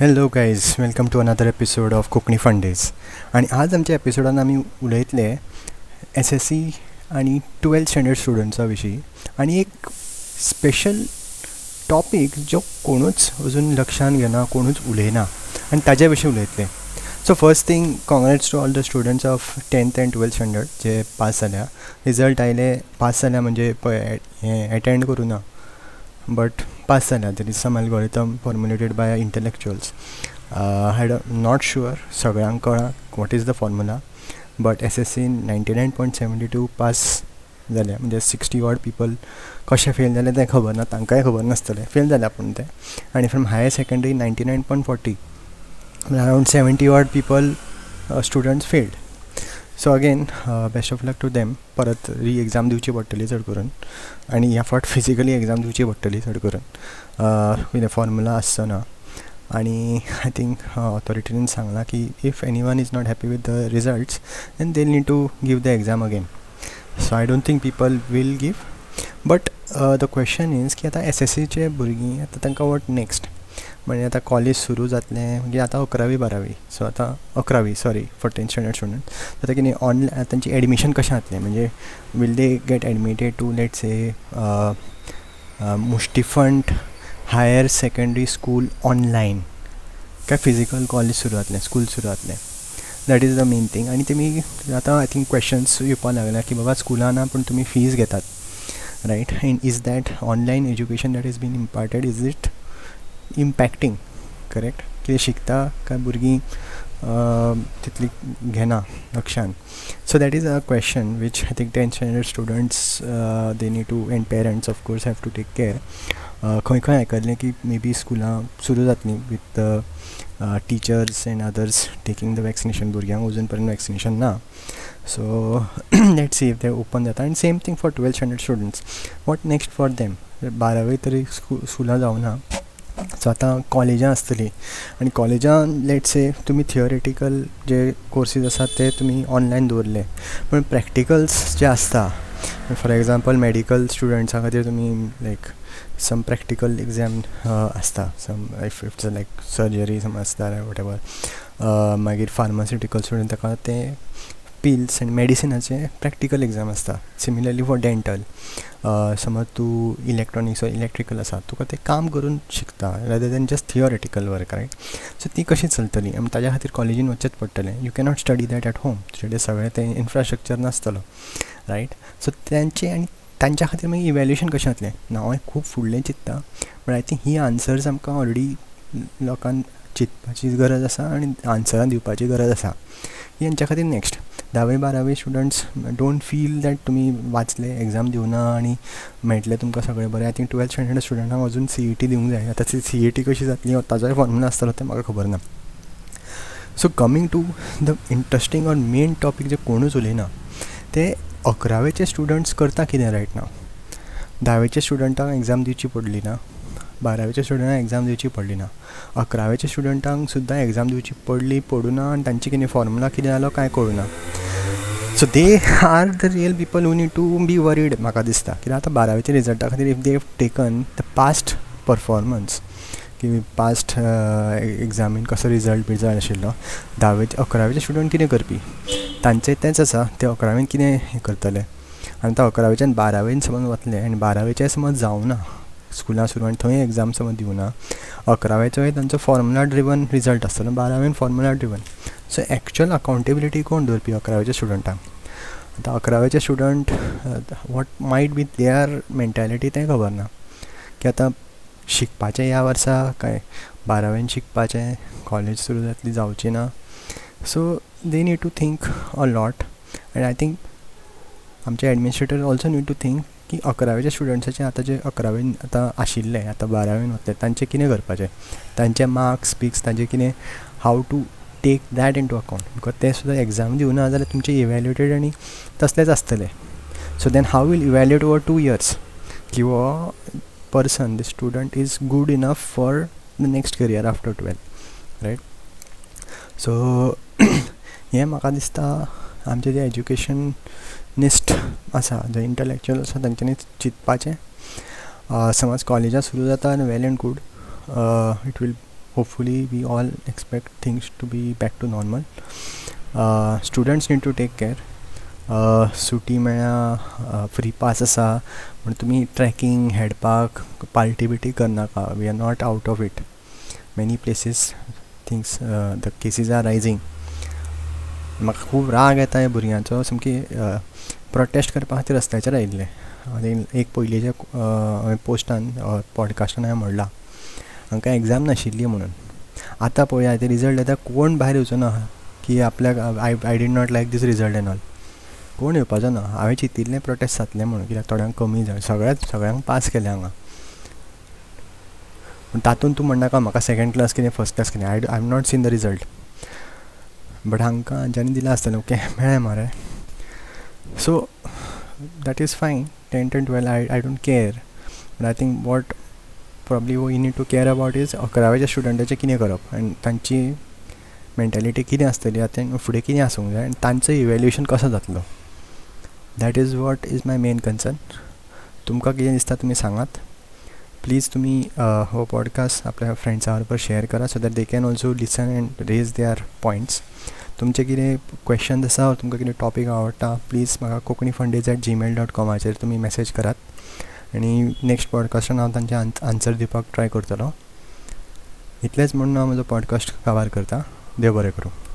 Hello guys welcome to another episode of Konkani fundas आनी आणि आज आमच्या एपिसोडान आमी उलयतले एस एस सी आणि टुवेल्थ स्टँडर्ड स्टुडंट्सा विशीं आणि एक स्पेशल टॉपीक जो कोणूच अजून लक्षान घेना कोणूच उलयना आनी ताज्या विशीं उलयतले. So first thing congrats to all the students of tenth and twelfth standard जे पास जाल्या रिजल्ट आयले पास जाल्या म्हणजे पळय हें एटेंड करूं ना बट पास जाल्या तरी some algorithm formulated by intellectuals I not sure सगळ्यांक कळा what is the formula but S S C ninety nine point seventy two pass जाले म्हणजे सिक्स्टी वॉड पिपल कशें फेल जाले तें खबर ना तांकांय खबर नासतलें फेल जाल्या पूण ते. आनी from higher secondary ninety nine point forty around seventy odd people students failed so again best of luck to them परत री एग्जाम दिवची पडटली चड करून. आनी ह्या फावट फिजिकली एग्जाम दिवची पडटली चड करून. कितें फॉर्मुला आसचो ना. आनी आय थिंक ऑथॉरिटीन सांगलां की if anyone is not happy with the results then they need to give the exam again so I don't think people will give but the question is की आतां एस एस सीचे भुरगीं आतां तांकां what next म्हणजे आतां college सुरू जातलें म्हणजे आतां अकरावी बारावी. सो आतां अकरावी सॉरी फोर्टीन स्टँडर्ड स्टुडंट आतां कितें ऑनलायन तांचें एडमिशन कशें जातलें म्हणजे will they get admitted to let say Mushtifund higher secondary school online काय फिजिकल कॉलेज सुरू जातलें स्कूल सुरू जातलें that is the main thing आनी तेमी आतां आय थिंक क्वेश्चन्स येवपा लागल्या की बाबा स्कुलाना पूण तुमी फीज घेतात. Right and is that online education that is been imparted is it impacting correct कितें शिकता काय भुरगीं तितली घेना लक्षान. So that is a question which I think tenth standard students they need to and parents of course have to take care खंय खंय आयकल्लें की मे बी स्कुलां सुरू जातलीं with teachers and others taking the vaccination भुरग्यांक अजून पर्यंत वॅक्सिनेशन ना. सो लेट सी इफ ते ओपन जाता आनी same thing for twelfth standard students what next for them बारावी तरी स्कू स्कुलां जावना. सो आतां कॉलेजां आसतलीं आनी कॉलेजान लेट्स से तुमी थियोरेटिकल जे कोर्सीस आसात ते तुमी ऑनलायन दवरले. पूण प्रॅक्टिकल्स जे आसता फॉर एग्जाम्पल मॅडिकल स्टुडंट्सां खातीर तुमी लायक सम प्रॅक्टिकल एग्जाम आसता some if it's like surgery some आसता वॉट एवर मागीर फार्मास्युटिकल स्टुडंट ताका ते पिल्स आनी मेडिसिनाचे प्रॅक्टिकल एग्जाम आसता सिमिलरली फॉर डेंटल समज तूं इलेक्ट्रॉनिक्स ऑर इलेक्ट्रिकल आसा तुका तें काम करून शिकता rather than just theoretical work right so ती कशी चलतली? आनी ताज्या खातीर कॉलेजीन वचचेंच पडटलें you cannot study that at home तुजे कडेन सगळें तें इन्फ्रास्ट्रक्चर नासतलो रायट सो तेंचे आनी तांच्या खातीर मागीर इवॅल्युएशन कशें जातलें ना हांव खूब फुडलें चिंतता but I think he answers आमकां ऑलरेडी लोकांक चिंतपाची गरज आसा आनी आन्सरां दिवपाची गरज आसा. ही हांच्या खातीर नेक्स्ट धावे बारावे स्टुडंट्स डोंट फील दॅट तुमी वाचले एग्जाम दिवना आनी मेळटलें तुमकां सगळें बरें. आय थिंक टुवेल्थ स्टँडर्ड स्टुडंटांक अजून सी ई टी दिवंक जाय आतां ती सी ई टी कशी जातली ताजोय फॉर्मुला आसतलो तें म्हाका खबर ना so coming to the interesting or main topic जे कोणूच उलयना ते अकरावेचे स्टुडंट्स करता कितें रायट ना धावेच्या स्टुडंटांक एग्जाम दिवची पडली ना बारावेच्या स्टुडंटांक एग्जाम दिवची पडली ना अकरावेच्या स्टुडंटांक सुद्दां एग्जाम दिवची पडली पडूना आनी तांचे कितें फॉर्मुला कितें जालो कांय कळुना so they are the real people who need to be worried म्हाका दिसता कित्याक आतां बारावेच्या रिजल्टा खातीर if they taken the past performance की पास्ट एग्जामीन कसो रिजल्ट बिजल्ट आशिल्लो धावेचे अकरावेचे स्टुडंट कितें करपी तांचें तेंच आसा ते अकरावेन कितें हें करतले आनी तो अकरावेच्यान बारावेन समज वतले आनी बारावेचें समज जावना स्कुलां सुरू आनी थंय एग्जाम समज दिवना अकरावेचोय तांचो फॉर्मुला ड्रिवन रिजल्ट आसतलो बारावेन formula driven so actual accountability कोण दवरपी अकरावेच्या स्टुडंटांक आतां अकरावेचे student what might be their mentality तें खबर ना. की आतां शिकपाचें ह्या वर्सा काय बारावेन शिकपाचें कॉलेज सुरू जातली जावची ना. So they need to think a lot and I think आमचे administrator also need to think की अकरावेच्या स्टुडंट्साचे आतां जे अकरावेन आतां आशिल्ले आतां बारावेन वतले तांचे कितें करपाचें? तांचे मार्क्स पिक्स तांचें कितें how to take that into account because ते सुद्दां एग्जाम दिवना जाल्यार तुमचे इवॅल्युएटेड आनी तसलेच आसतले so then how will evaluate over two years की हो person the student is good enough for the next career after twelfth right so हें म्हाका दिसता आमचें जें एज्युकेशनिस्ट आसा जे इंटलेक्च्युअल आसा तांच्यांनी चिंतपाचें समज कॉलेजां सुरू जाता आनी well and good it will hopefully we all expect things to be back to normal students need to take care. सुटी मेळ्या फ्री पास आसा म्हण तुमी ट्रॅकींग हेडपाक पार्टी बिटी करनाका we are not out of it many places things the cases are rising म्हाका खूब राग येता ह्या भुरग्यांचो सामकी प्रोटेस्ट करपा खातीर रस्त्याचेर आयिल्ले आनी एक पयलींच्या हांवें पोस्टान पॉडकास्टान हांवें म्हणलां हांकां एग्जाम नाशिल्ली म्हणून. आतां पळया ते रिजल्ट येता कोण भायर येवचो ना? की आपल्याक I I did not like this result and all कोण येवपाचो ना? हांवें चिंतिल्लें प्रोटेस्ट जातलें म्हणून. कित्याक थोड्यांक कमी जाय सगळ्यात सगळ्यांक पास केलें हांगा. पूण तातूंत तूं म्हणनाका म्हाका सेकेंड क्लास कितें फस्ट क्लास कितें I I am not seen the result but हांकां हांच्यांनी दिलां आसतलें ओके मेळ्ळें मरे so that is fine tenth and twelfth I I don't care but I think what probably we need to care about is अकरावेच्या स्टुडंटाचें कितें करप. आनी तांची मेंटेलिटी कितें आसतली आतां फुडें कितें आसूंक जाय आनी तांचो इवेल्युएशन कसो जातलो? That is what is my main concern तुमकां कितें दिसता तुमी सांगात? प्लीज तुमी हो पॉडकास्ट आपल्या फ्रेंड्सां बरोबर शेअर करा so that they can also listen and raise their points तुमचे कितें क्वेश्चन्स आसा तुमकां कितें टॉपीक आवडटा प्लीज म्हाका कोंकणी फंडेज एट जीमेल डॉट कॉमाचेर तुमी मॅसेज करात. आनी नेक्स्ट पॉडकास्टान हांव तांचे आन्सर दिवपाक ट्राय करतलो इतलेंच म्हणून हांव म्हजो पॉडकास्ट कवर करता. देव बरें करूं.